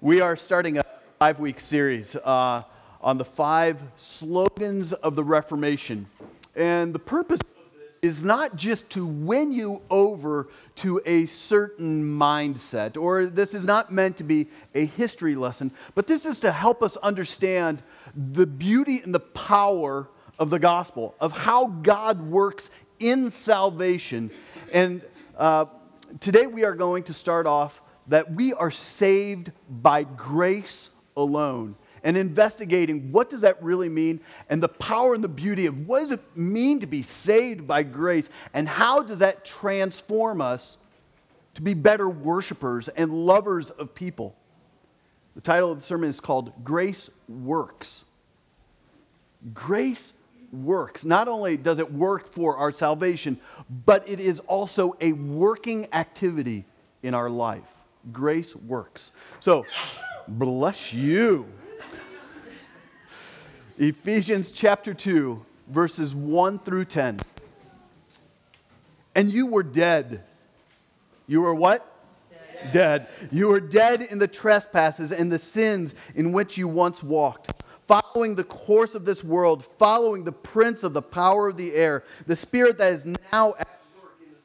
We are starting a five week series uh, on the five slogans of the Reformation. And the purpose of this is not just to win you over to a certain mindset, or this is not meant to be a history lesson, but this is to help us understand the beauty and the power of the gospel, of how God works in salvation. And uh, today we are going to start off that we are saved by grace alone. And investigating what does that really mean? And the power and the beauty of what does it mean to be saved by grace? And how does that transform us to be better worshipers and lovers of people? The title of the sermon is called grace works. Grace works. Not only does it work for our salvation but it is also a working activity in our life grace works. So, bless you. Ephesians chapter 2, verses 1 through 10. And you were dead. You were what? Dead. dead. You were dead in the trespasses and the sins in which you once walked, following the course of this world, following the prince of the power of the air, the spirit that is now at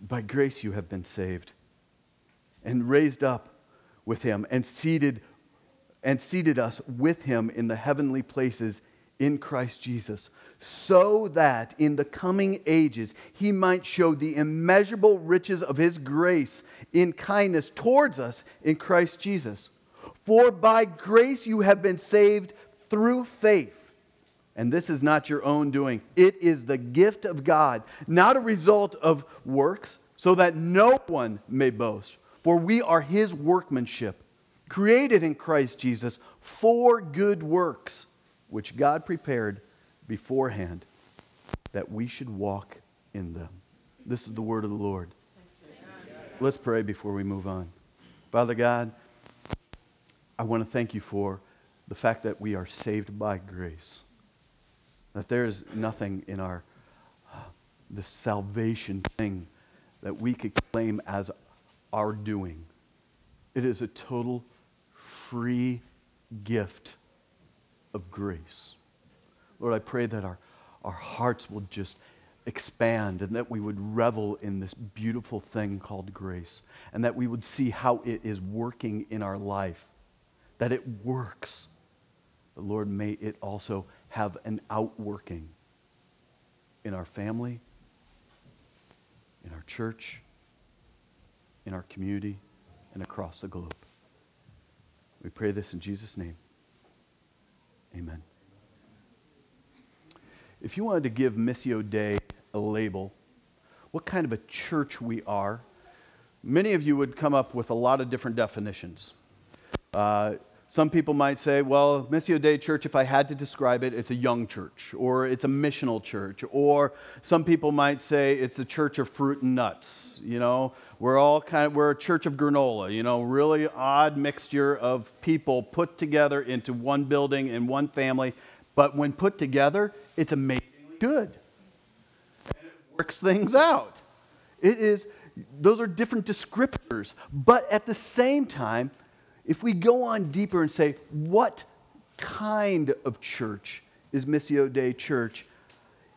By grace you have been saved and raised up with him and seated and seated us with him in the heavenly places in Christ Jesus so that in the coming ages he might show the immeasurable riches of his grace in kindness towards us in Christ Jesus. For by grace you have been saved through faith and this is not your own doing. It is the gift of God, not a result of works, so that no one may boast. For we are his workmanship, created in Christ Jesus for good works, which God prepared beforehand that we should walk in them. This is the word of the Lord. Let's pray before we move on. Father God, I want to thank you for the fact that we are saved by grace that there is nothing in our the salvation thing that we could claim as our doing. It is a total free gift of grace. Lord, I pray that our, our hearts will just expand and that we would revel in this beautiful thing called grace and that we would see how it is working in our life, that it works. But Lord, may it also have an outworking in our family, in our church, in our community, and across the globe. We pray this in Jesus' name. Amen. If you wanted to give Missio Dei a label, what kind of a church we are, many of you would come up with a lot of different definitions. Uh, some people might say, well, Missio Dei Church, if I had to describe it, it's a young church, or it's a missional church, or some people might say it's a church of fruit and nuts. You know, we're all kind of, we're a church of granola, you know, really odd mixture of people put together into one building and one family. But when put together, it's amazingly good. And it works things out. It is, those are different descriptors, but at the same time, if we go on deeper and say, what kind of church is Missio Dei Church?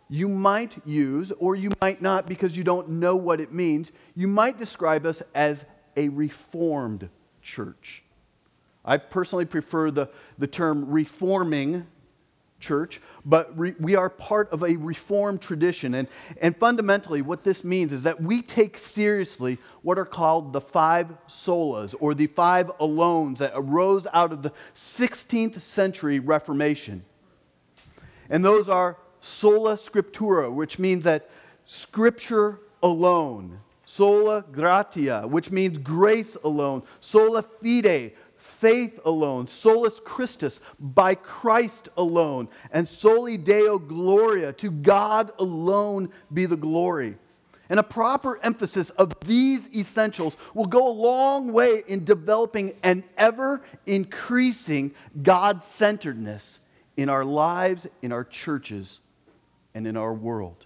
You might use, or you might not because you don't know what it means, you might describe us as a reformed church. I personally prefer the, the term reforming church, but re- we are part of a reformed tradition. And, and fundamentally, what this means is that we take seriously what are called the five solas, or the five alones that arose out of the 16th century Reformation. And those are sola scriptura, which means that scripture alone, sola gratia, which means grace alone, sola fide, faith alone, solus Christus, by Christ alone, and soli Deo Gloria, to God alone be the glory. And a proper emphasis of these essentials will go a long way in developing an ever increasing God centeredness in our lives, in our churches, and in our world.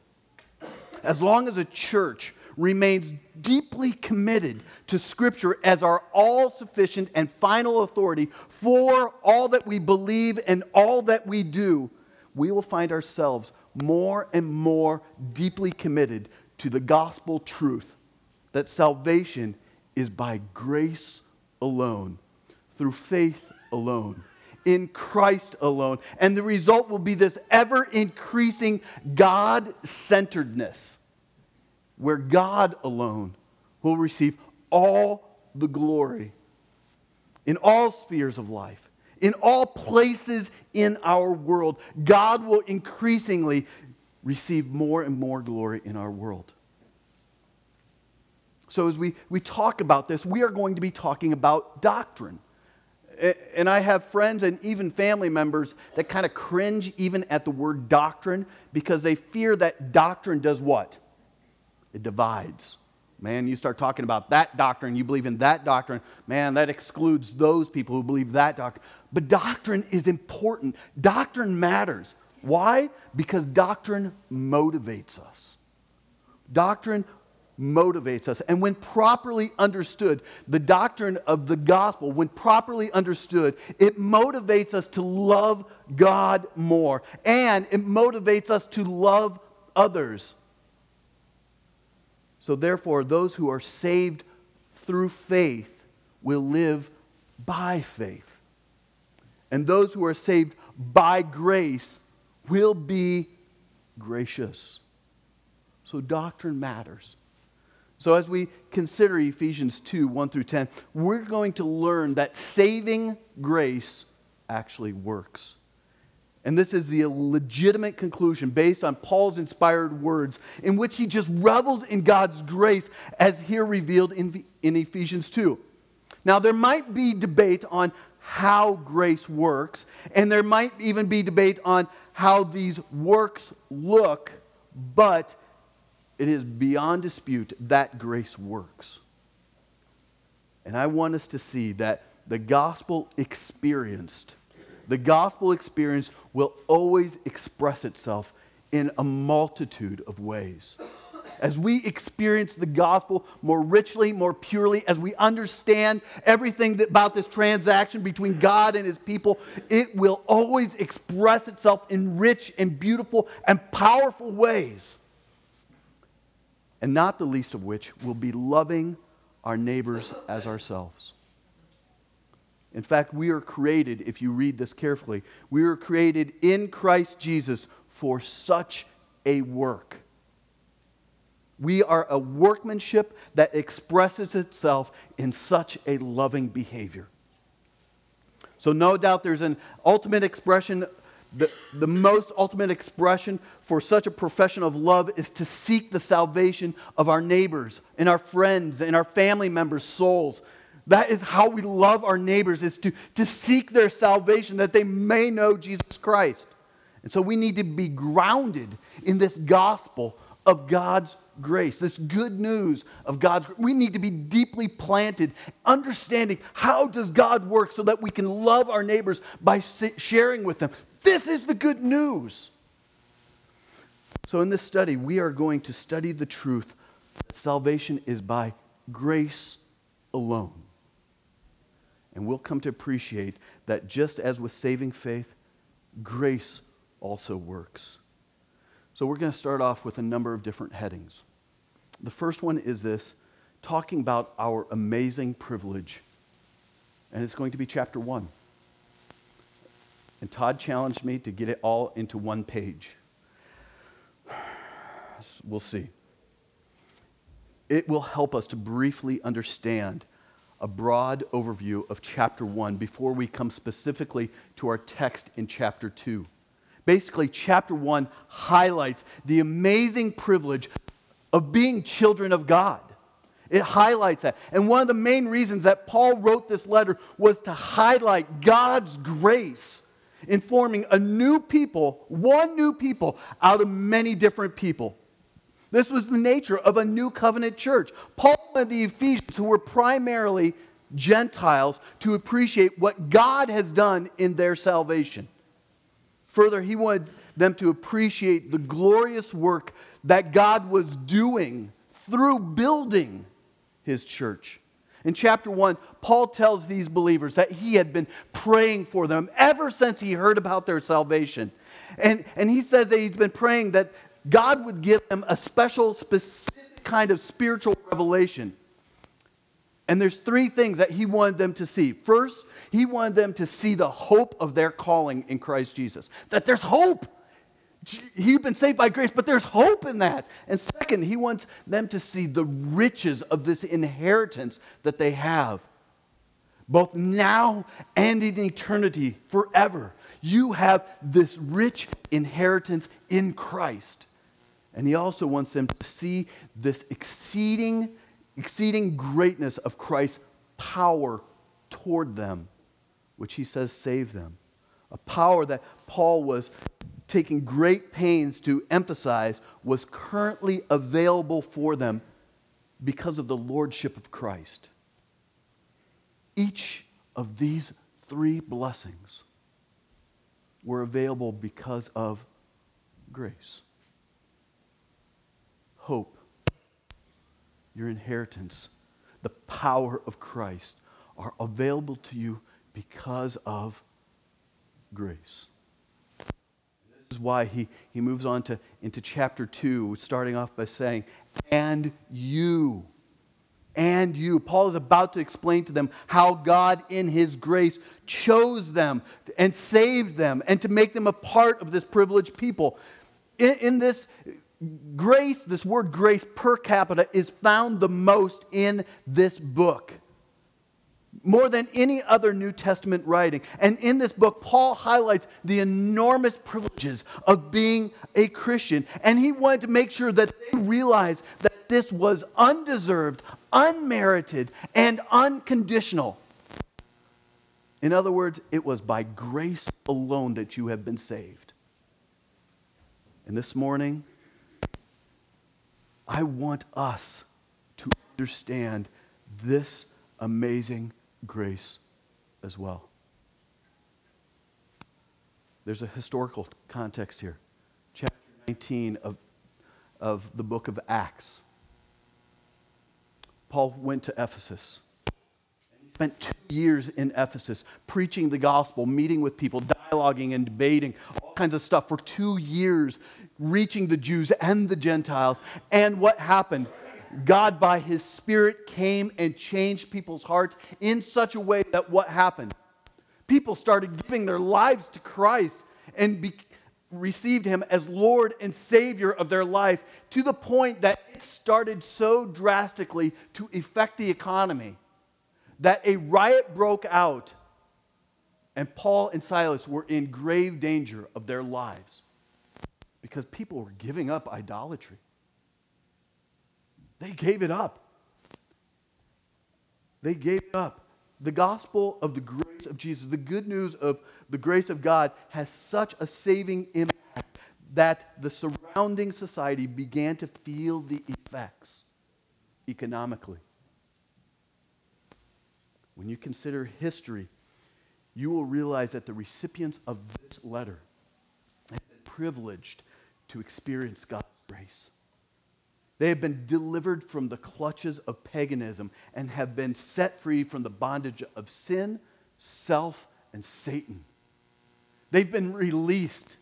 As long as a church remains deeply committed to Scripture as our all sufficient and final authority for all that we believe and all that we do, we will find ourselves more and more deeply committed to the gospel truth that salvation is by grace alone, through faith alone, in Christ alone. And the result will be this ever increasing God centeredness, where God alone will receive all the glory in all spheres of life. In all places in our world, God will increasingly receive more and more glory in our world. So, as we, we talk about this, we are going to be talking about doctrine. And I have friends and even family members that kind of cringe even at the word doctrine because they fear that doctrine does what? It divides. Man, you start talking about that doctrine, you believe in that doctrine, man, that excludes those people who believe that doctrine. But doctrine is important. Doctrine matters. Why? Because doctrine motivates us. Doctrine motivates us. And when properly understood, the doctrine of the gospel, when properly understood, it motivates us to love God more. And it motivates us to love others. So, therefore, those who are saved through faith will live by faith. And those who are saved by grace will be gracious. So doctrine matters. So as we consider Ephesians 2 1 through 10, we're going to learn that saving grace actually works. And this is the legitimate conclusion based on Paul's inspired words, in which he just revels in God's grace as here revealed in, in Ephesians 2. Now, there might be debate on how grace works, and there might even be debate on how these works look, but it is beyond dispute that grace works. And I want us to see that the gospel experienced, the gospel experience will always express itself in a multitude of ways as we experience the gospel more richly, more purely, as we understand everything about this transaction between God and his people, it will always express itself in rich and beautiful and powerful ways. And not the least of which will be loving our neighbors as ourselves. In fact, we are created, if you read this carefully, we are created in Christ Jesus for such a work. We are a workmanship that expresses itself in such a loving behavior. So, no doubt there's an ultimate expression. The, the most ultimate expression for such a profession of love is to seek the salvation of our neighbors and our friends and our family members' souls. That is how we love our neighbors, is to, to seek their salvation that they may know Jesus Christ. And so we need to be grounded in this gospel of God's grace, this good news of God's we need to be deeply planted understanding how does God work so that we can love our neighbors by sharing with them. This is the good news. So in this study, we are going to study the truth that salvation is by grace alone. And we'll come to appreciate that just as with saving faith, grace also works. So we're going to start off with a number of different headings. The first one is this talking about our amazing privilege. And it's going to be chapter one. And Todd challenged me to get it all into one page. We'll see. It will help us to briefly understand a broad overview of chapter 1 before we come specifically to our text in chapter 2. Basically, chapter 1 highlights the amazing privilege of being children of God. It highlights that. And one of the main reasons that Paul wrote this letter was to highlight God's grace in forming a new people, one new people, out of many different people. This was the nature of a new covenant church. Paul and the Ephesians, who were primarily Gentiles, to appreciate what God has done in their salvation. Further, he wanted them to appreciate the glorious work that God was doing through building his church. In chapter 1, Paul tells these believers that he had been praying for them ever since he heard about their salvation. And, and he says that he's been praying that God would give them a special, specific kind of spiritual revelation. And there's three things that he wanted them to see. First, he wanted them to see the hope of their calling in Christ Jesus. That there's hope. You've been saved by grace, but there's hope in that. And second, he wants them to see the riches of this inheritance that they have, both now and in eternity, forever. You have this rich inheritance in Christ. And he also wants them to see this exceeding, exceeding greatness of Christ's power toward them, which he says saved them. A power that Paul was taking great pains to emphasize was currently available for them because of the lordship of Christ. Each of these three blessings were available because of grace. Hope, your inheritance, the power of Christ are available to you because of grace This is why he, he moves on to, into chapter 2, starting off by saying, And you. And you. Paul is about to explain to them how God, in his grace, chose them and saved them and to make them a part of this privileged people. In, in this grace, this word grace per capita is found the most in this book more than any other New Testament writing. And in this book, Paul highlights the enormous privileges of being a Christian. And he wanted to make sure that they realized that this was undeserved, unmerited, and unconditional. In other words, it was by grace alone that you have been saved. And this morning, I want us to understand this amazing grace as well. There's a historical context here. Chapter 19 of, of the book of Acts. Paul went to Ephesus. He spent two years in Ephesus preaching the gospel, meeting with people, dialoguing and debating, all kinds of stuff for two years, reaching the Jews and the Gentiles. And what happened? God, by His Spirit, came and changed people's hearts in such a way that what happened? People started giving their lives to Christ and be, received Him as Lord and Savior of their life to the point that it started so drastically to affect the economy that a riot broke out and Paul and Silas were in grave danger of their lives because people were giving up idolatry. They gave it up. They gave it up. The gospel of the grace of Jesus, the good news of the grace of God, has such a saving impact that the surrounding society began to feel the effects economically. When you consider history, you will realize that the recipients of this letter have been privileged to experience God's grace. They have been delivered from the clutches of paganism and have been set free from the bondage of sin, self, and Satan. They've been released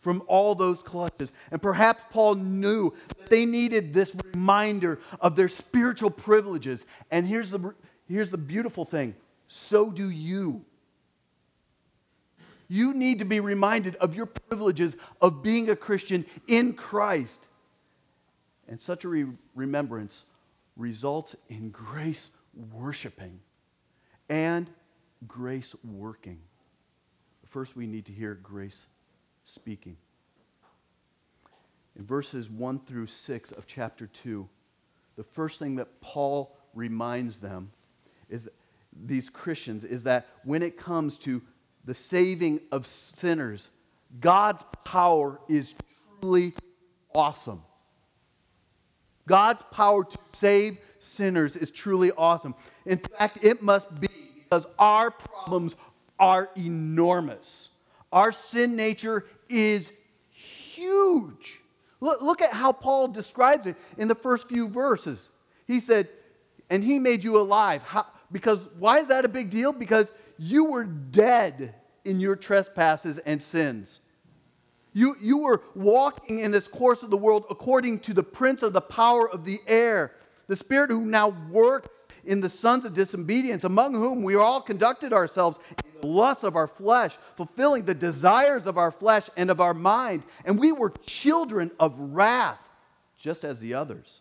from all those clutches. And perhaps Paul knew that they needed this reminder of their spiritual privileges. And here's the, here's the beautiful thing so do you. You need to be reminded of your privileges of being a Christian in Christ. And such a re- remembrance results in grace worshiping and grace working. First, we need to hear grace speaking. In verses 1 through 6 of chapter 2, the first thing that Paul reminds them is these Christians is that when it comes to the saving of sinners, God's power is truly awesome. God's power to save sinners is truly awesome. In fact, it must be because our problems are enormous. Our sin nature is huge. Look, look at how Paul describes it in the first few verses. He said, And he made you alive. How, because why is that a big deal? Because you were dead in your trespasses and sins. You, you were walking in this course of the world according to the prince of the power of the air, the spirit who now works in the sons of disobedience, among whom we all conducted ourselves in the lust of our flesh, fulfilling the desires of our flesh and of our mind. And we were children of wrath, just as the others.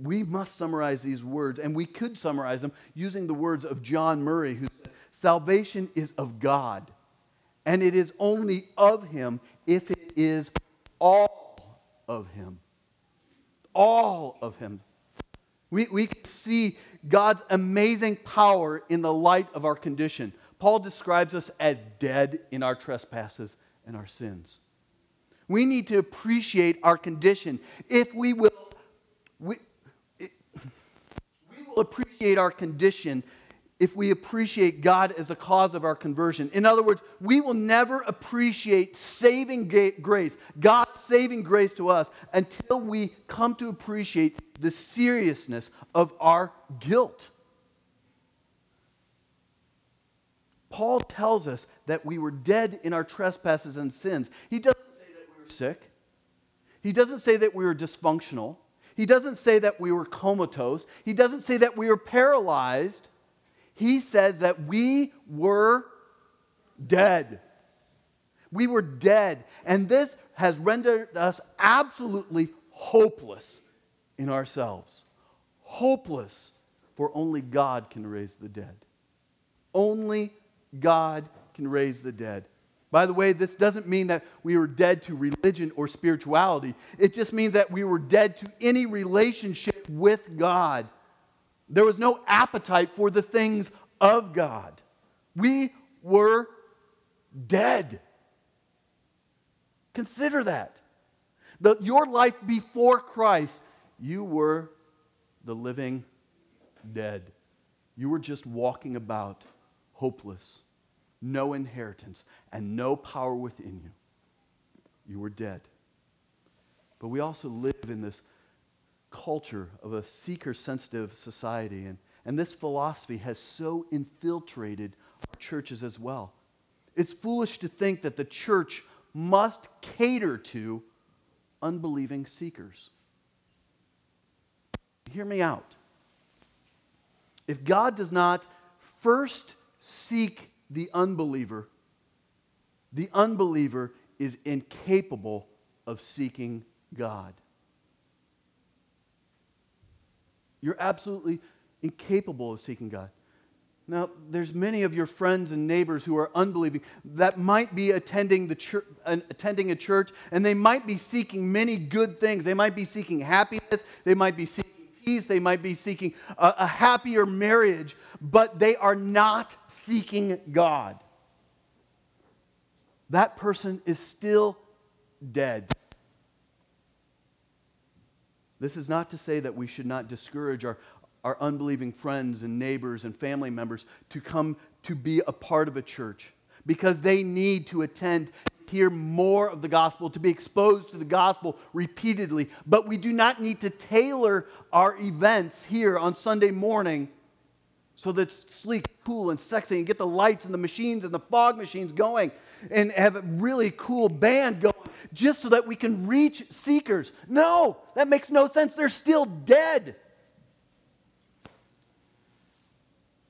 We must summarize these words, and we could summarize them using the words of John Murray, who said, Salvation is of God, and it is only of Him if it is all of Him all of him. We, we see God's amazing power in the light of our condition. Paul describes us as dead in our trespasses and our sins. We need to appreciate our condition. If we will, we will appreciate our condition if we appreciate God as the cause of our conversion. In other words, we will never appreciate saving grace, God's saving grace to us, until we come to appreciate the seriousness of our guilt. Paul tells us that we were dead in our trespasses and sins. He doesn't say that we were sick. He doesn't say that we were dysfunctional. He doesn't say that we were comatose. He doesn't say that we were paralyzed he says that we were dead. We were dead. And this has rendered us absolutely hopeless in ourselves. Hopeless, for only God can raise the dead. Only God can raise the dead. By the way, this doesn't mean that we were dead to religion or spirituality. It just means that we were dead to any relationship with God. There was no appetite for the things of God. We were dead. Consider that. The, your life before Christ, you were the living dead. You were just walking about hopeless, no inheritance, and no power within you. You were dead. But we also live in this culture of a seeker sensitive society. And, and this philosophy has so infiltrated our churches as well. It's foolish to think that the church must cater to unbelieving seekers. Hear me out. If God does not first seek the unbeliever, the unbeliever is incapable of seeking God. You're absolutely incapable of seeking God. Now, there's many of your friends and neighbors who are unbelieving that might be attending, the church, attending a church, and they might be seeking many good things. They might be seeking happiness, they might be seeking peace, they might be seeking a, a happier marriage, but they are not seeking God. That person is still dead. This is not to say that we should not discourage our, our unbelieving friends and neighbors and family members to come to be a part of a church because they need to attend hear more of the gospel, to be exposed to the gospel repeatedly. But we do not need to tailor our events here on Sunday morning so that it's sleek, cool, and sexy, and get the lights and the machines and the fog machines going, and have a really cool band going just so that we can reach seekers. No, that makes no sense. They're still dead.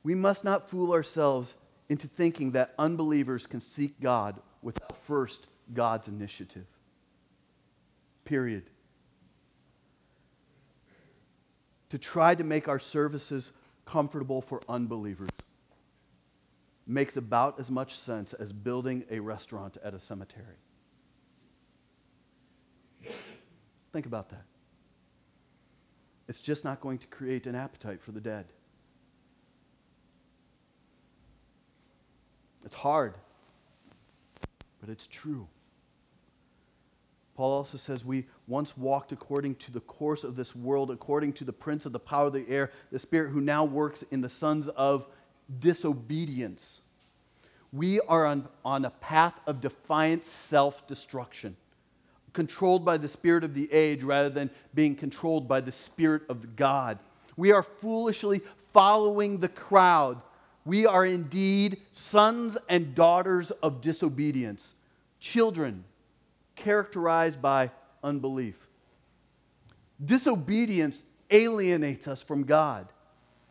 We must not fool ourselves into thinking that unbelievers can seek God without first God's initiative. Period. To try to make our services comfortable for unbelievers makes about as much sense as building a restaurant at a cemetery. Think about that. It's just not going to create an appetite for the dead. It's hard, but it's true. Paul also says we once walked according to the course of this world, according to the prince of the power of the air, the spirit who now works in the sons of disobedience. We are on, on a path of defiant self destruction, controlled by the spirit of the age rather than being controlled by the spirit of God. We are foolishly following the crowd. We are indeed sons and daughters of disobedience, children characterized by unbelief. Disobedience alienates us from God,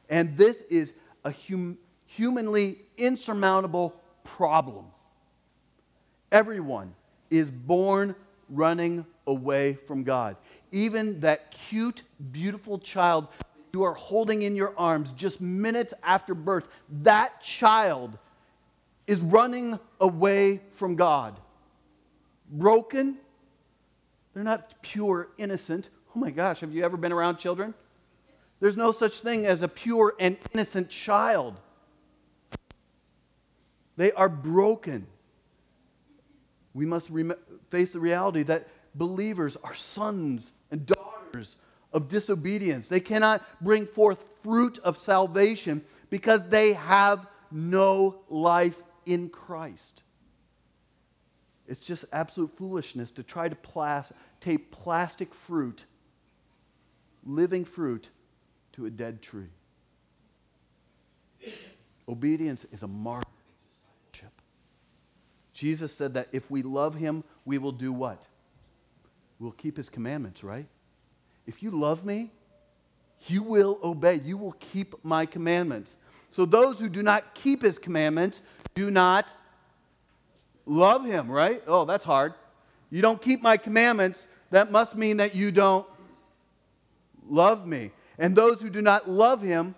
and this is a hum- humanly insurmountable problem. Everyone is born running away from God. Even that cute, beautiful child you are holding in your arms just minutes after birth, that child is running away from God. Broken, they're not pure, innocent. Oh my gosh, have you ever been around children? There's no such thing as a pure and innocent child. They are broken. We must face the reality that believers are sons and daughters of disobedience. They cannot bring forth fruit of salvation because they have no life in Christ. It's just absolute foolishness to try to plas- tape plastic fruit, living fruit, to a dead tree. Obedience is a mark of. Jesus said that if we love him, we will do what? We'll keep his commandments, right? If you love me, you will obey. You will keep my commandments. So those who do not keep his commandments do not love him, right? Oh, that's hard. You don't keep my commandments, that must mean that you don't love me. And those who do not love him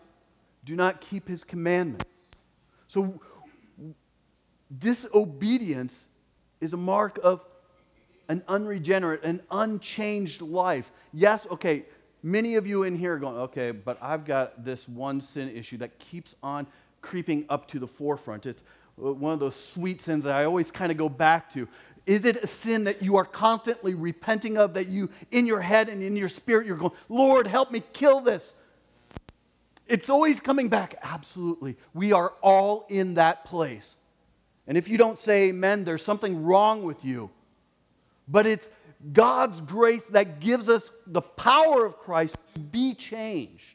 do not keep his commandments. So disobedience is a mark of an unregenerate, an unchanged life. Yes, okay, many of you in here are going, okay, but I've got this one sin issue that keeps on creeping up to the forefront. It's Uh, one of those sweet sins that I always kind of go back to. Is it a sin that you are constantly repenting of, that you, in your head and in your spirit, you're going, Lord, help me kill this? It's always coming back. Absolutely. We are all in that place. And if you don't say amen, there's something wrong with you. But it's God's grace that gives us the power of Christ to be changed.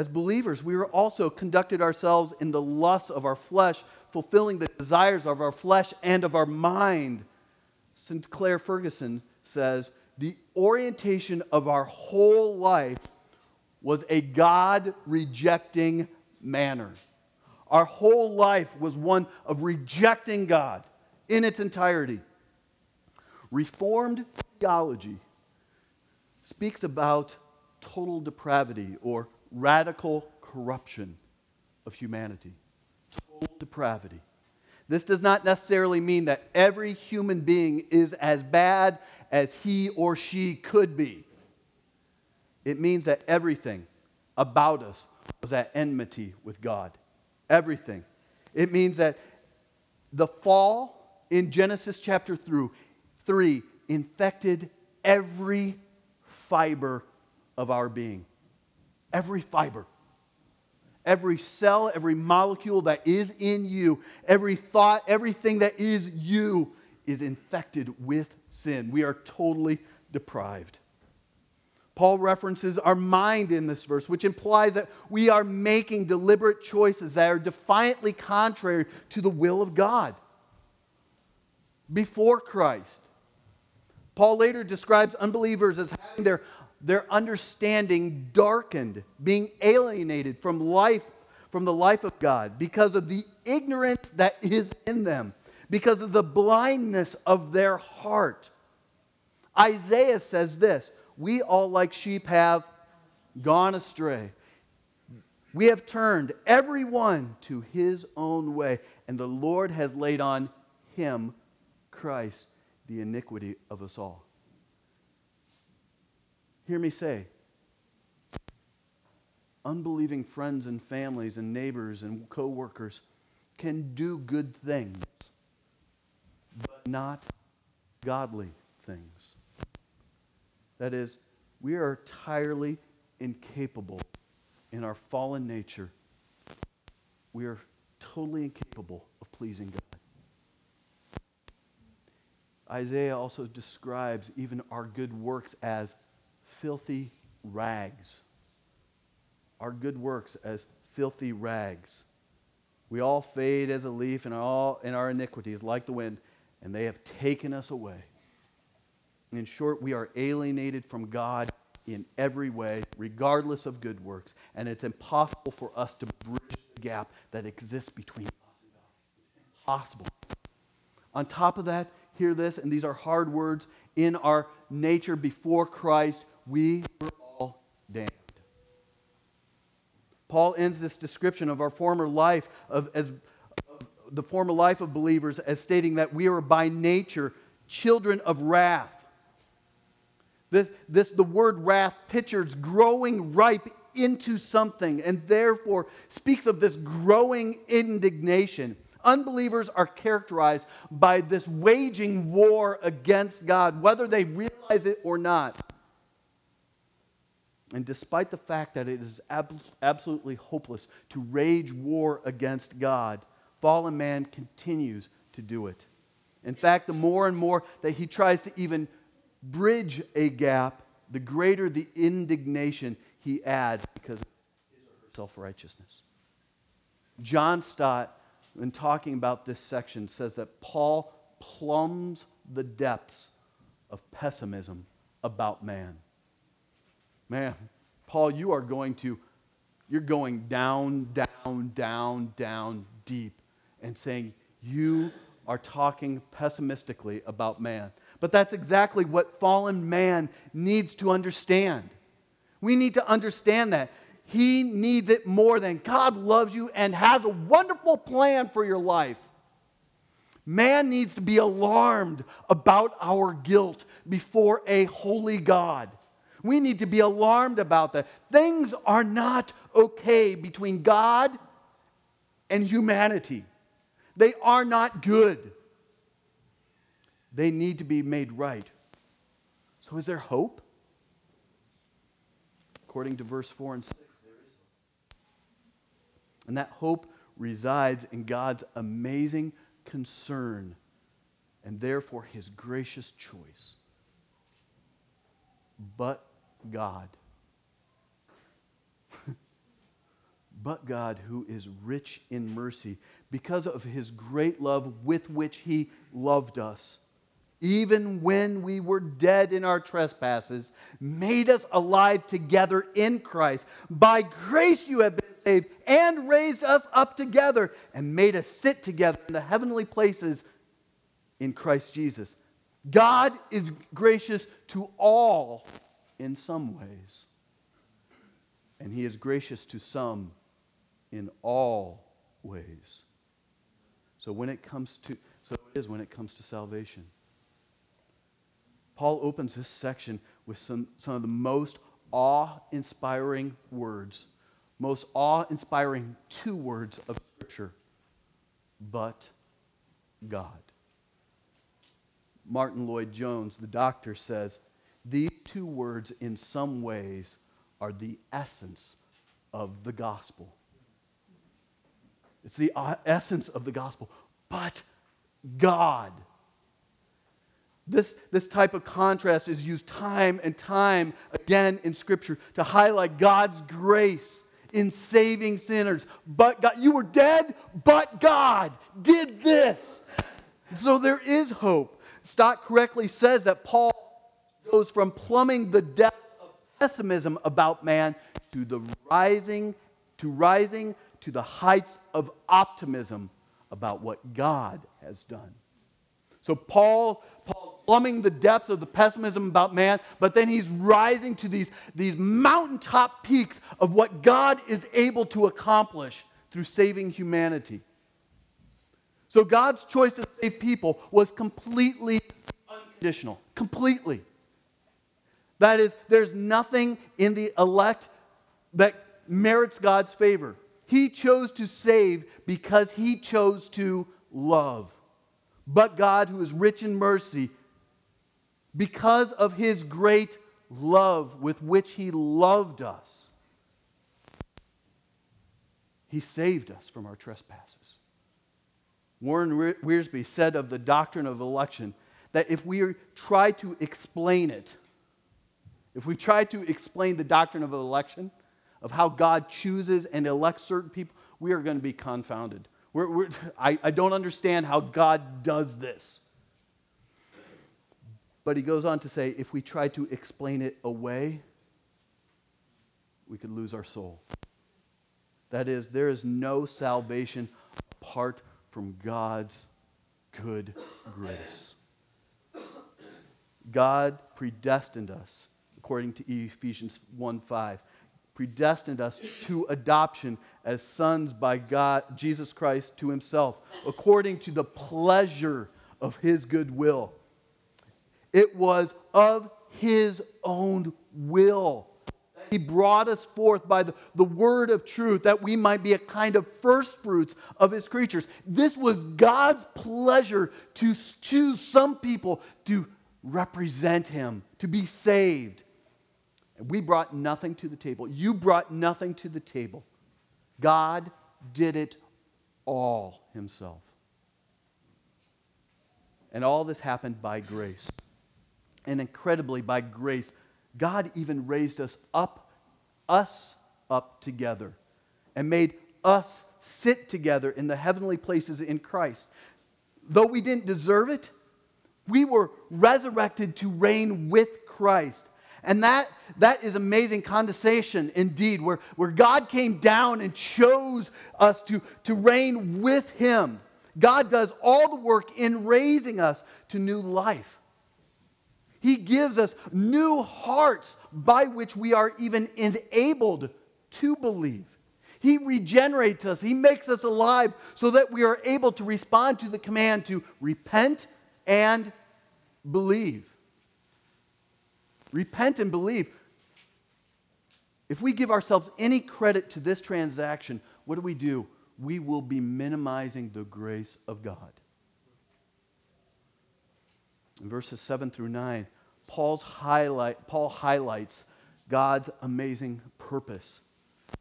As believers, we are also conducted ourselves in the lusts of our flesh, fulfilling the desires of our flesh and of our mind. Sinclair Ferguson says, the orientation of our whole life was a God rejecting manner. Our whole life was one of rejecting God in its entirety. Reformed theology speaks about total depravity or radical corruption of humanity. Total depravity. This does not necessarily mean that every human being is as bad as he or she could be. It means that everything about us was at enmity with God everything. It means that the fall in Genesis chapter 3 infected every fiber of our being. Every fiber. Every cell, every molecule that is in you, every thought, everything that is you is infected with sin. We are totally deprived. Paul references our mind in this verse, which implies that we are making deliberate choices that are defiantly contrary to the will of God before Christ. Paul later describes unbelievers as having their, their understanding darkened, being alienated from life, from the life of God because of the ignorance that is in them, because of the blindness of their heart. Isaiah says this we all, like sheep, have gone astray. We have turned everyone to his own way, and the Lord has laid on him, Christ, the iniquity of us all. Hear me say, unbelieving friends and families and neighbors and coworkers can do good things, but not godly things. That is, we are entirely incapable in our fallen nature. We are totally incapable of pleasing God. Isaiah also describes even our good works as filthy rags. Our good works as filthy rags. We all fade as a leaf, and all in our iniquities, like the wind, and they have taken us away. In short, we are alienated from God in every way, regardless of good works, and it's impossible for us to bridge the gap that exists between us and God. It's impossible. On top of that, hear this, and these are hard words. In our nature before Christ, we were all damned. Paul ends this description of our former life of, as the former life of believers as stating that we are by nature children of wrath. This, this the word wrath pictures growing ripe into something and therefore speaks of this growing indignation. Unbelievers are characterized by this waging war against God, whether they realize it or not. And despite the fact that it is ab- absolutely hopeless to rage war against God, fallen man continues to do it. In fact, the more and more that he tries to even bridge a gap, the greater the indignation he adds because of his self righteousness. John Stott, when talking about this section, says that Paul plumbs the depths of pessimism about man. Man, Paul, you are going to, you're going down, down, down, down deep and saying, you are talking pessimistically about man. But that's exactly what fallen man needs to understand. We need to understand that. He needs it more than God loves you and has a wonderful plan for your life. Man needs to be alarmed about our guilt before a holy God. We need to be alarmed about that. Things are not okay between God and humanity, they are not good. They need to be made right. So, is there hope? According to verse 4 and 6, there is. And that hope resides in God's amazing concern and therefore his gracious choice. But God. but God, who is rich in mercy, because of his great love with which he loved us even when we were dead in our trespasses, made us alive together in Christ. By grace you have been saved, and raised us up together, and made us sit together in the heavenly places in Christ Jesus. God is gracious to all in some ways, and He is gracious to some in all ways. So when it comes to so it is when it comes to salvation. Paul opens this section with some, some of the most awe inspiring words, most awe inspiring two words of Scripture. But God. Martyn Lloyd-Jones, the doctor, says these two words, in some ways, are the essence of the gospel. It's the uh, essence of the gospel. But God. This, this type of contrast is used time and time again in Scripture to highlight God's grace in saving sinners. But God, you were dead, but God did this. So there is hope. Stott correctly says that Paul goes from plumbing the depths of pessimism about man to the rising to rising to the heights of optimism about what God has done. So Paul plumbing the depths of the pessimism about man, but then he's rising to these, these mountaintop peaks of what God is able to accomplish through saving humanity. So God's choice to save people was completely unconditional. Completely. That is, there's nothing in the elect that merits God's favor. He chose to save because he chose to love. But God, who is rich in mercy, because of his great love with which he loved us, he saved us from our trespasses. Warren Wiersbe said of the doctrine of election that if we try to explain it, if we try to explain the doctrine of election, of how God chooses and elects certain people, we are going to be confounded. We're, we're, I, I don't understand how God does this. But he goes on to say if we try to explain it away, we could lose our soul. That is, there is no salvation apart from God's good grace. God predestined us, according to Ephesians 1 5, predestined us to adoption as sons by God, Jesus Christ to himself, according to the pleasure of his good will. It was of his own will. He brought us forth by the, the word of truth that we might be a kind of first fruits of his creatures. This was God's pleasure to choose some people to represent him, to be saved. We brought nothing to the table. You brought nothing to the table. God did it all himself. And all this happened by grace. And incredibly, by grace, God even raised us up, us up together, and made us sit together in the heavenly places in Christ. Though we didn't deserve it, we were resurrected to reign with Christ. And that, that is amazing condensation indeed, where, where God came down and chose us to, to reign with Him. God does all the work in raising us to new life. He gives us new hearts by which we are even enabled to believe. He regenerates us, He makes us alive so that we are able to respond to the command to repent and believe. Repent and believe. If we give ourselves any credit to this transaction, what do we do? We will be minimizing the grace of God. In verses 7 through 9, Paul's highlight, Paul highlights God's amazing purpose,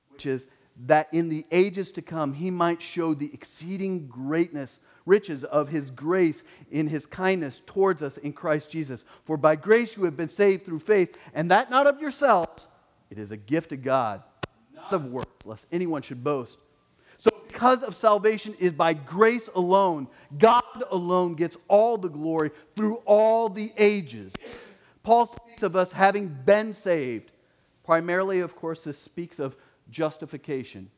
which is that in the ages to come, he might show the exceeding greatness riches of his grace in his kindness towards us in Christ Jesus. For by grace you have been saved through faith, and that not of yourselves, it is a gift of God, not of works, lest anyone should boast. So, because of salvation is by grace alone, God alone gets all the glory through all the ages. Paul speaks of us having been saved. Primarily, of course, this speaks of justification.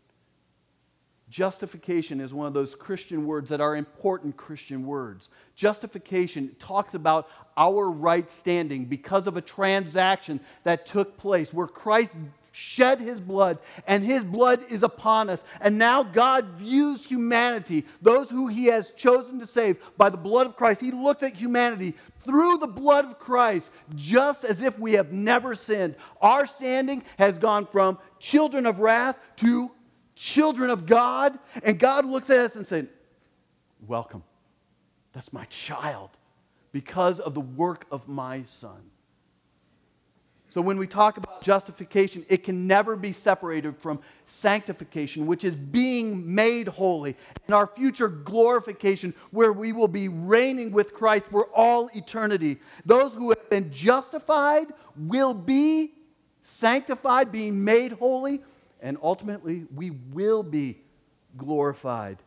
Justification is one of those Christian words that are important Christian words. Justification talks about our right standing because of a transaction that took place where Christ shed his blood and his blood is upon us. And now God views humanity, those who he has chosen to save by the blood of Christ. He looked at humanity through the blood of Christ just as if we have never sinned. Our standing has gone from children of wrath to children of God. And God looks at us and said, Welcome. That's my child because of the work of my son. So when we talk about justification, it can never be separated from sanctification, which is being made holy, and our future glorification, where we will be reigning with Christ for all eternity. Those who have been justified will be sanctified, being made holy, and ultimately we will be glorified.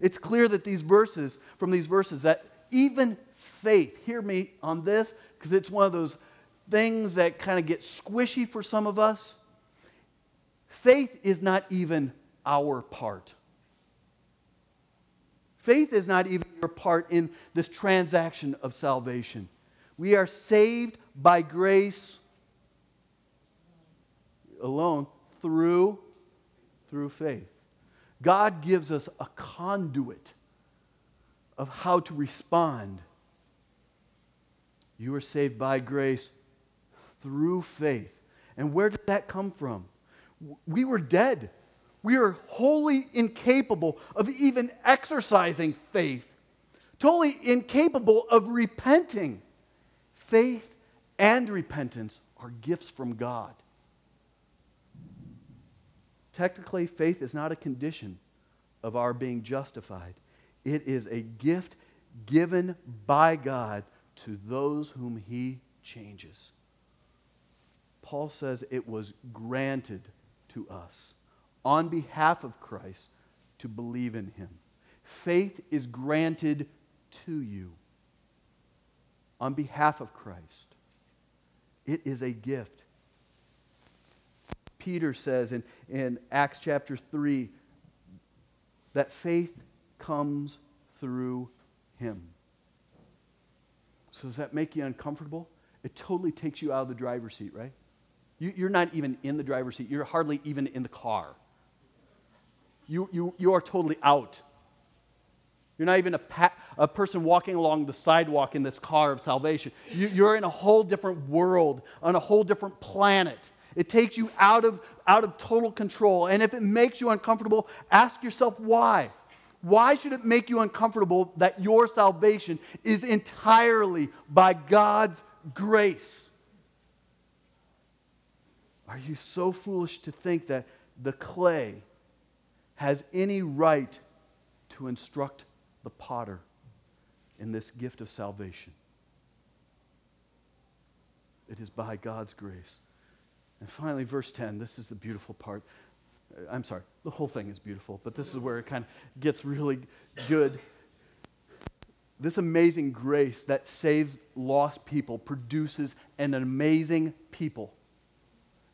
It's clear that these verses, from these verses, that even faith, hear me on this, because it's one of those things that kind of get squishy for some of us. Faith is not even our part. Faith is not even your part in this transaction of salvation. We are saved by grace alone through through faith. God gives us a conduit of how to respond. You are saved by grace through faith. And where did that come from? We were dead. We are wholly incapable of even exercising faith, totally incapable of repenting. Faith and repentance are gifts from God. Technically, faith is not a condition of our being justified, it is a gift given by God to those whom He changes. Paul says it was granted to us on behalf of Christ to believe in Him. Faith is granted to you on behalf of Christ. It is a gift. Peter says in, in Acts chapter 3 that faith comes through him. So, does that make you uncomfortable? It totally takes you out of the driver's seat, right? You, you're not even in the driver's seat, you're hardly even in the car. You, you, you are totally out. You're not even a, pa- a person walking along the sidewalk in this car of salvation. You, you're in a whole different world, on a whole different planet. It takes you out of, out of total control. And if it makes you uncomfortable, ask yourself why. Why should it make you uncomfortable that your salvation is entirely by God's grace? Are you so foolish to think that the clay has any right to instruct the potter in this gift of salvation? It is by God's grace. And finally, verse 10, this is the beautiful part. Uh, I'm sorry, the whole thing is beautiful, but this is where it kind of gets really good. This amazing grace that saves lost people produces an amazing people.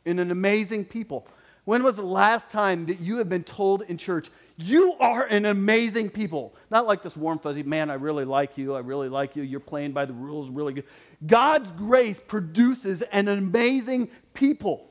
In an amazing people. When was the last time that you have been told in church, you are an amazing people? Not like this warm, fuzzy, man, I really like you, I really like you, you're playing by the rules really good. God's grace produces an amazing people.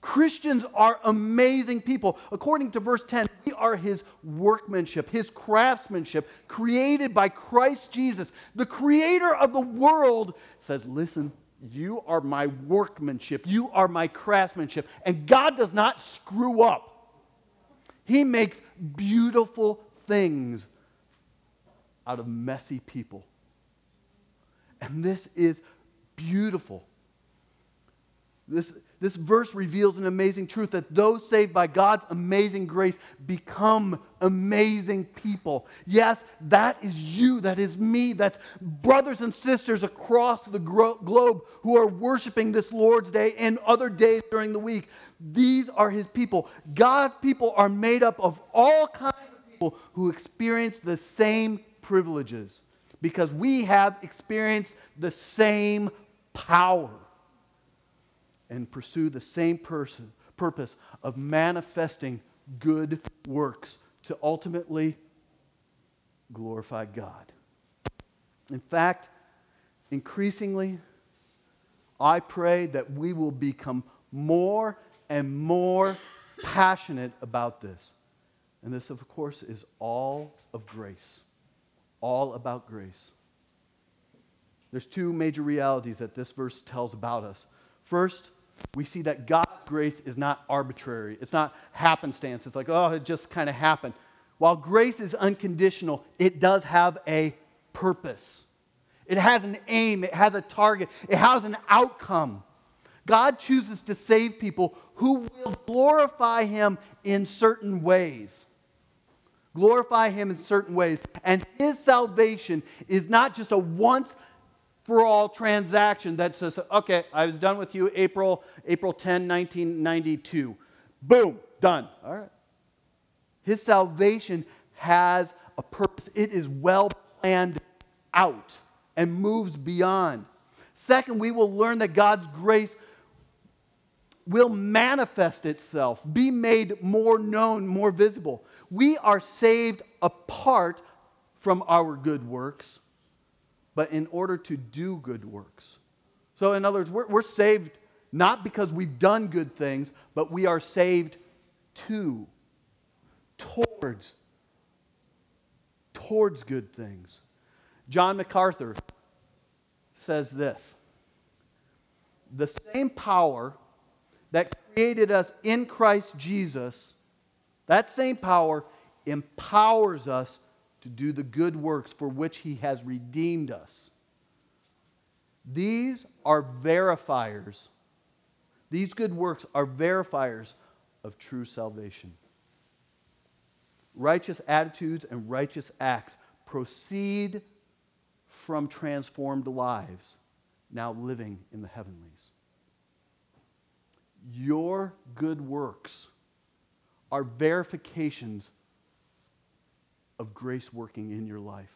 Christians are amazing people. According to verse 10, we are his workmanship, his craftsmanship, created by Christ Jesus. The creator of the world says, Listen, you are my workmanship, you are my craftsmanship. And God does not screw up, He makes beautiful things out of messy people. And this is beautiful. This, this verse reveals an amazing truth that those saved by God's amazing grace become amazing people. Yes, that is you, that is me, that's brothers and sisters across the gro- globe who are worshiping this Lord's Day and other days during the week. These are his people. God's people are made up of all kinds of people who experience the same privileges because we have experienced the same power and pursue the same person, purpose of manifesting good works to ultimately glorify God. In fact, increasingly, I pray that we will become more and more passionate about this. And this, of course, is all of grace, all about grace. There's two major realities that this verse tells about us. First, we see that God's grace is not arbitrary. It's not happenstance. It's like, oh, it just kind of happened. While grace is unconditional, it does have a purpose. It has an aim, it has a target, it has an outcome. God chooses to save people who will glorify Him in certain ways. Glorify Him in certain ways. And His salvation is not just a once for all transaction that says, okay, I was done with you April, April 10, 1992. Boom, done. All right. His salvation has a purpose, it is well planned out and moves beyond. Second, we will learn that God's grace will manifest itself, be made more known, more visible. We are saved apart from our good works but in order to do good works. So, in other words, we're, we're saved not because we've done good things, but we are saved to, towards, towards good things. John MacArthur says this the same power that created us in Christ Jesus, that same power empowers us to do the good works for which he has redeemed us. These are verifiers. These good works are verifiers of true salvation. Righteous attitudes and righteous acts proceed from transformed lives now living in the heavenlies. Your good works are verifications of grace working in your life.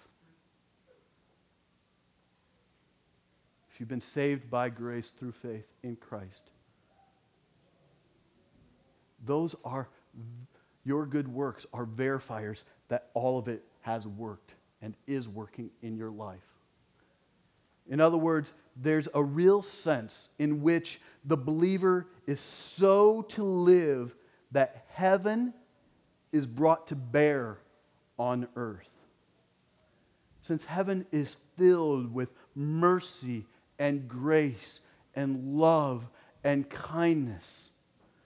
If you've been saved by grace through faith in Christ, those are your good works are verifiers that all of it has worked and is working in your life. In other words, there's a real sense in which the believer is so to live that heaven is brought to bear on earth. Since heaven is filled with mercy and grace and love and kindness,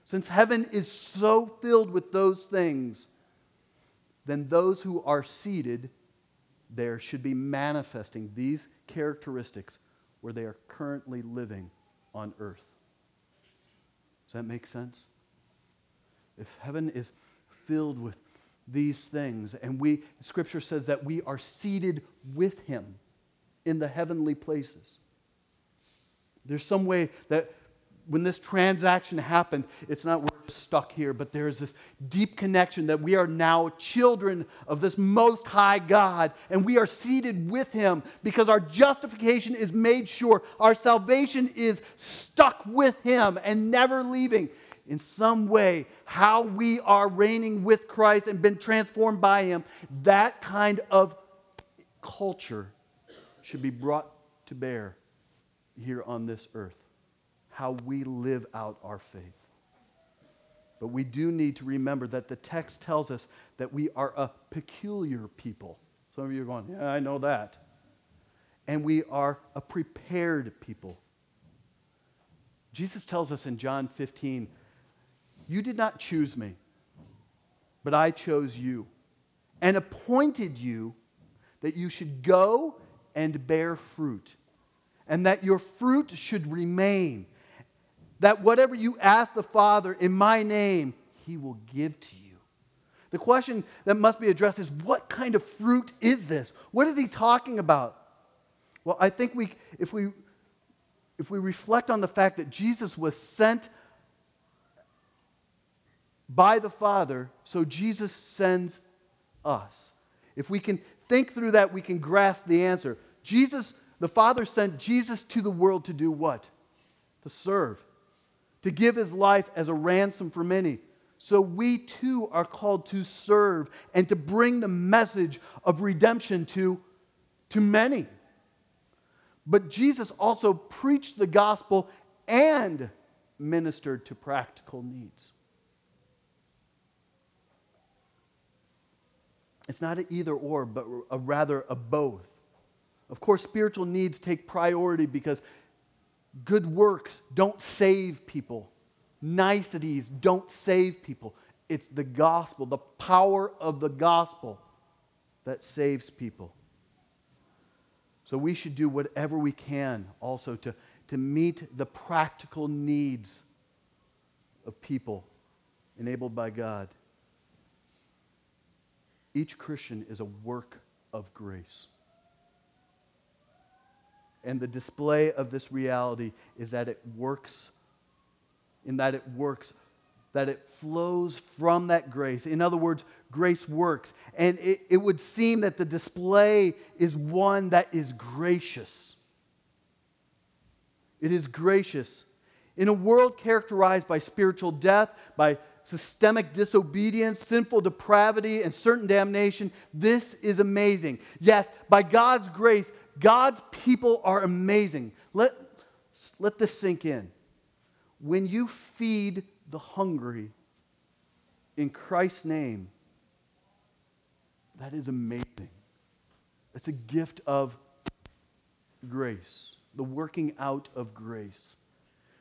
since heaven is so filled with those things, then those who are seated there should be manifesting these characteristics where they are currently living on earth. Does that make sense? If heaven is filled with these things, and we, Scripture says that we are seated with Him in the heavenly places. There's some way that when this transaction happened, it's not we're stuck here, but there is this deep connection that we are now children of this most high God, and we are seated with him because our justification is made sure. Our salvation is stuck with him and never leaving. In some way, how we are reigning with Christ and been transformed by him, that kind of culture should be brought to bear here on this earth how we live out our faith. But we do need to remember that the text tells us that we are a peculiar people. Some of you are going, Yeah, I know that. And we are a prepared people. Jesus tells us in John 15, You did not choose me, but I chose you and appointed you that you should go and bear fruit, and that your fruit should remain that whatever you ask the Father in my name, he will give to you. The question that must be addressed is what kind of fruit is this? What is he talking about? Well, I think we, if, we, if we reflect on the fact that Jesus was sent by the Father, so Jesus sends us. If we can think through that, we can grasp the answer. Jesus, the Father sent Jesus to the world to do what? To serve to give his life as a ransom for many. So we too are called to serve and to bring the message of redemption to, to many. But Jesus also preached the gospel and ministered to practical needs. It's not an either or, but a rather a both. Of course, spiritual needs take priority because Good works don't save people. Niceties don't save people. It's the gospel, the power of the gospel that saves people. So we should do whatever we can also to, to meet the practical needs of people enabled by God. Each Christian is a work of grace. And the display of this reality is that it works, in that it works, that it flows from that grace. In other words, grace works. And it, it would seem that the display is one that is gracious. It is gracious. In a world characterized by spiritual death, by systemic disobedience, sinful depravity, and certain damnation, this is amazing. Yes, by God's grace, God's people are amazing. Let, let this sink in. When you feed the hungry in Christ's name, that is amazing. It's a gift of grace, the working out of grace.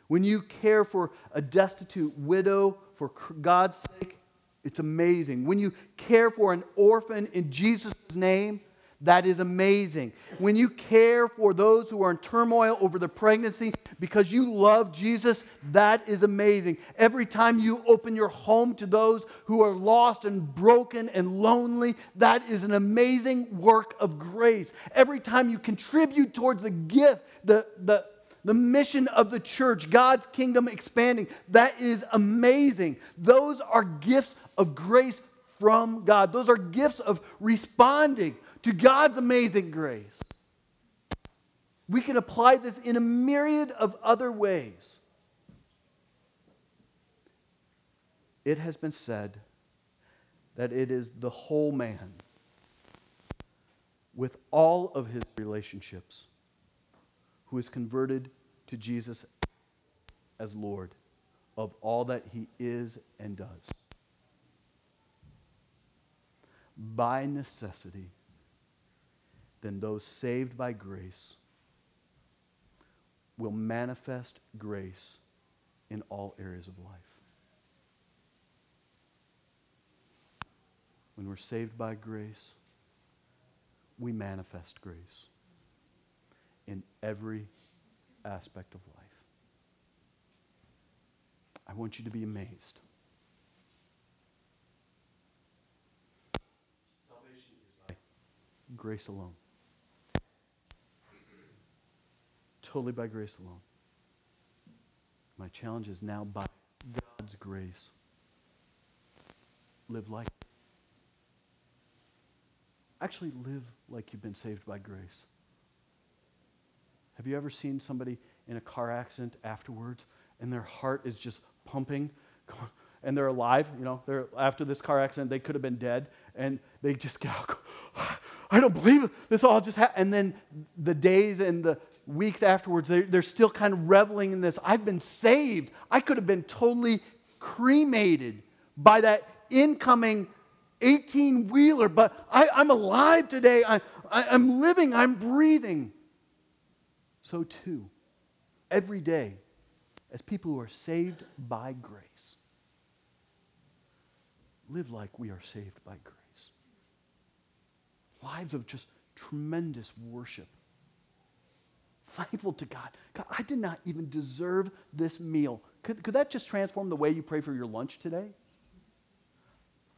When you care for a destitute widow for God's sake, it's amazing. When you care for an orphan in Jesus' name, that is amazing. When you care for those who are in turmoil over their pregnancy because you love Jesus, that is amazing. Every time you open your home to those who are lost and broken and lonely, that is an amazing work of grace. Every time you contribute towards the gift, the, the, the mission of the church, God's kingdom expanding, that is amazing. Those are gifts of grace from God, those are gifts of responding to God's amazing grace. We can apply this in a myriad of other ways. It has been said that it is the whole man with all of his relationships who is converted to Jesus as Lord of all that he is and does. By necessity, then those saved by grace will manifest grace in all areas of life. When we're saved by grace, we manifest grace in every aspect of life. I want you to be amazed. Salvation is by grace alone. totally by grace alone. My challenge is now by God's grace, live like. Actually, live like you've been saved by grace. Have you ever seen somebody in a car accident afterwards and their heart is just pumping and they're alive? You know, they're, after this car accident, they could have been dead and they just go, I don't believe it. This all just happened. And then the days and the, weeks afterwards, they're, they're still kind of reveling in this. I've been saved. I could have been totally cremated by that incoming 18 wheeler, but I, am alive today. I, I, I'm living, I'm breathing. So, too, every day, as people who are saved by grace, live like we are saved by grace. Lives of just tremendous worship thankful to God. God, I did not even deserve this meal. Could, could that just transform the way you pray for your lunch today?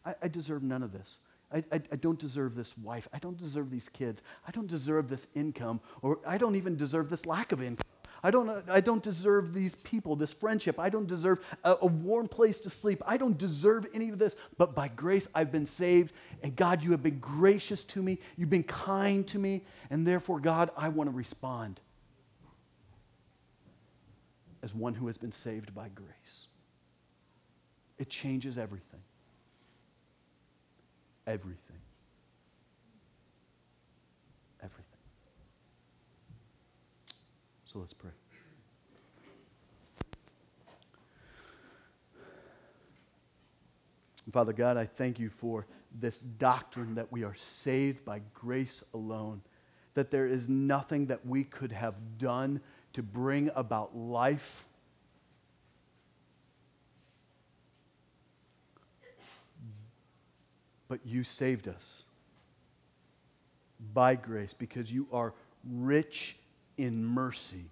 I, I deserve none of this. I, I, I, don't deserve this wife. I don't deserve these kids. I don't deserve this income, or I don't even deserve this lack of income. I don't, uh, I don't deserve these people, this friendship. I don't deserve a, a warm place to sleep. I don't deserve any of this. But by grace, I've been saved. And God, you have been gracious to me. You've been kind to me. And therefore, God, I want to respond as one who has been saved by grace. It changes everything. Everything. Everything. So let's pray. Father God, I thank you for this doctrine that we are saved by grace alone, that there is nothing that we could have done to bring about life. But you saved us by grace because you are rich in mercy.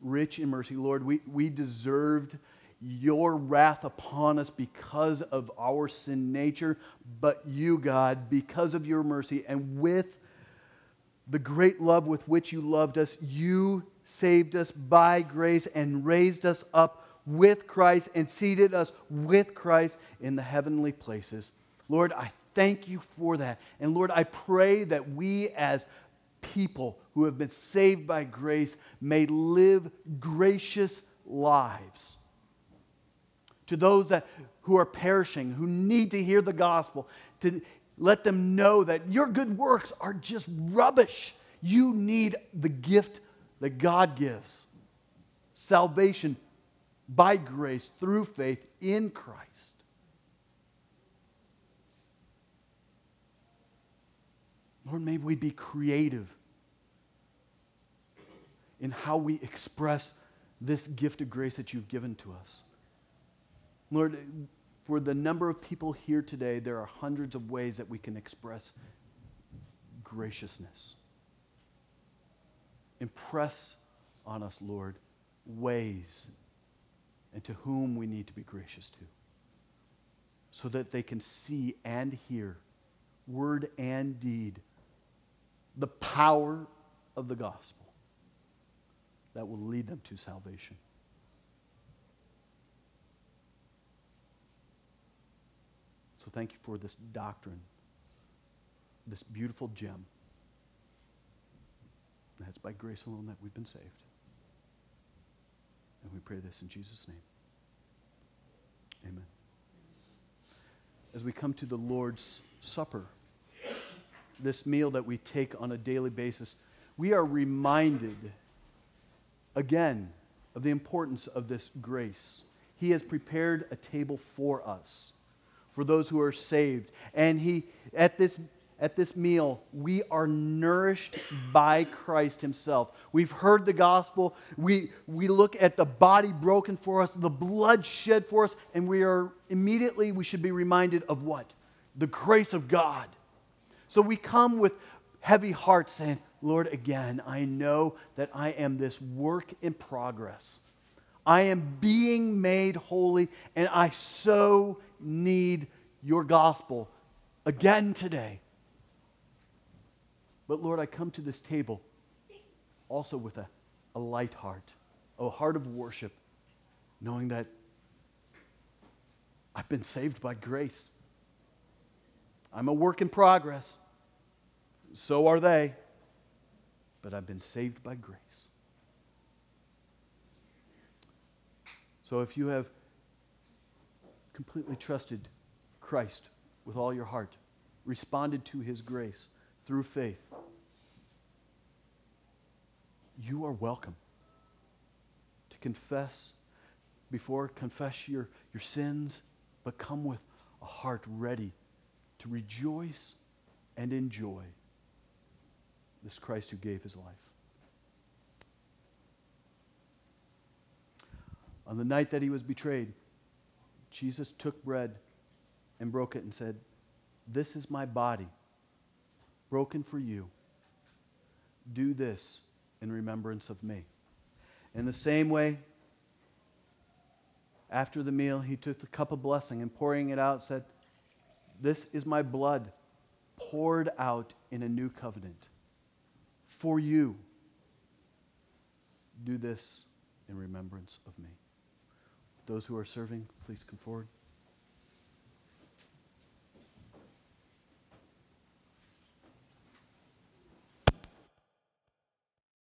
Rich in mercy. Lord, we, we deserved your wrath upon us because of our sin nature, but you, God, because of your mercy and with the great love with which you loved us, you saved us by grace and raised us up with Christ and seated us with Christ in the heavenly places. Lord, I thank you for that. And Lord, I pray that we as people who have been saved by grace may live gracious lives. To those that, who are perishing, who need to hear the gospel, to let them know that your good works are just rubbish. You need the gift that God gives salvation by grace through faith in Christ. Lord, may we be creative in how we express this gift of grace that you've given to us. Lord, for the number of people here today, there are hundreds of ways that we can express graciousness. Impress on us, Lord, ways and to whom we need to be gracious to so that they can see and hear, word and deed, the power of the gospel that will lead them to salvation. So thank you for this doctrine, this beautiful gem. That's by grace alone that we've been saved. And we pray this in Jesus' name. Amen. As we come to the Lord's Supper, this meal that we take on a daily basis, we are reminded again of the importance of this grace. He has prepared a table for us, for those who are saved. And he, at this at this meal, we are nourished by Christ Himself. We've heard the gospel. We, we look at the body broken for us, the blood shed for us, and we are immediately, we should be reminded of what? The grace of God. So we come with heavy hearts saying, Lord, again, I know that I am this work in progress. I am being made holy, and I so need your gospel again today. But Lord, I come to this table also with a, a light heart, a heart of worship, knowing that I've been saved by grace. I'm a work in progress. So are they. But I've been saved by grace. So if you have completely trusted Christ with all your heart, responded to his grace, through faith, you are welcome to confess before confess your, your sins, but come with a heart ready to rejoice and enjoy this Christ who gave his life. On the night that he was betrayed, Jesus took bread and broke it and said, This is my body broken for you. Do this in remembrance of me. In the same way, after the meal, he took the cup of blessing and pouring it out, said, This is my blood poured out in a new covenant for you. Do this in remembrance of me. Those who are serving, please come forward.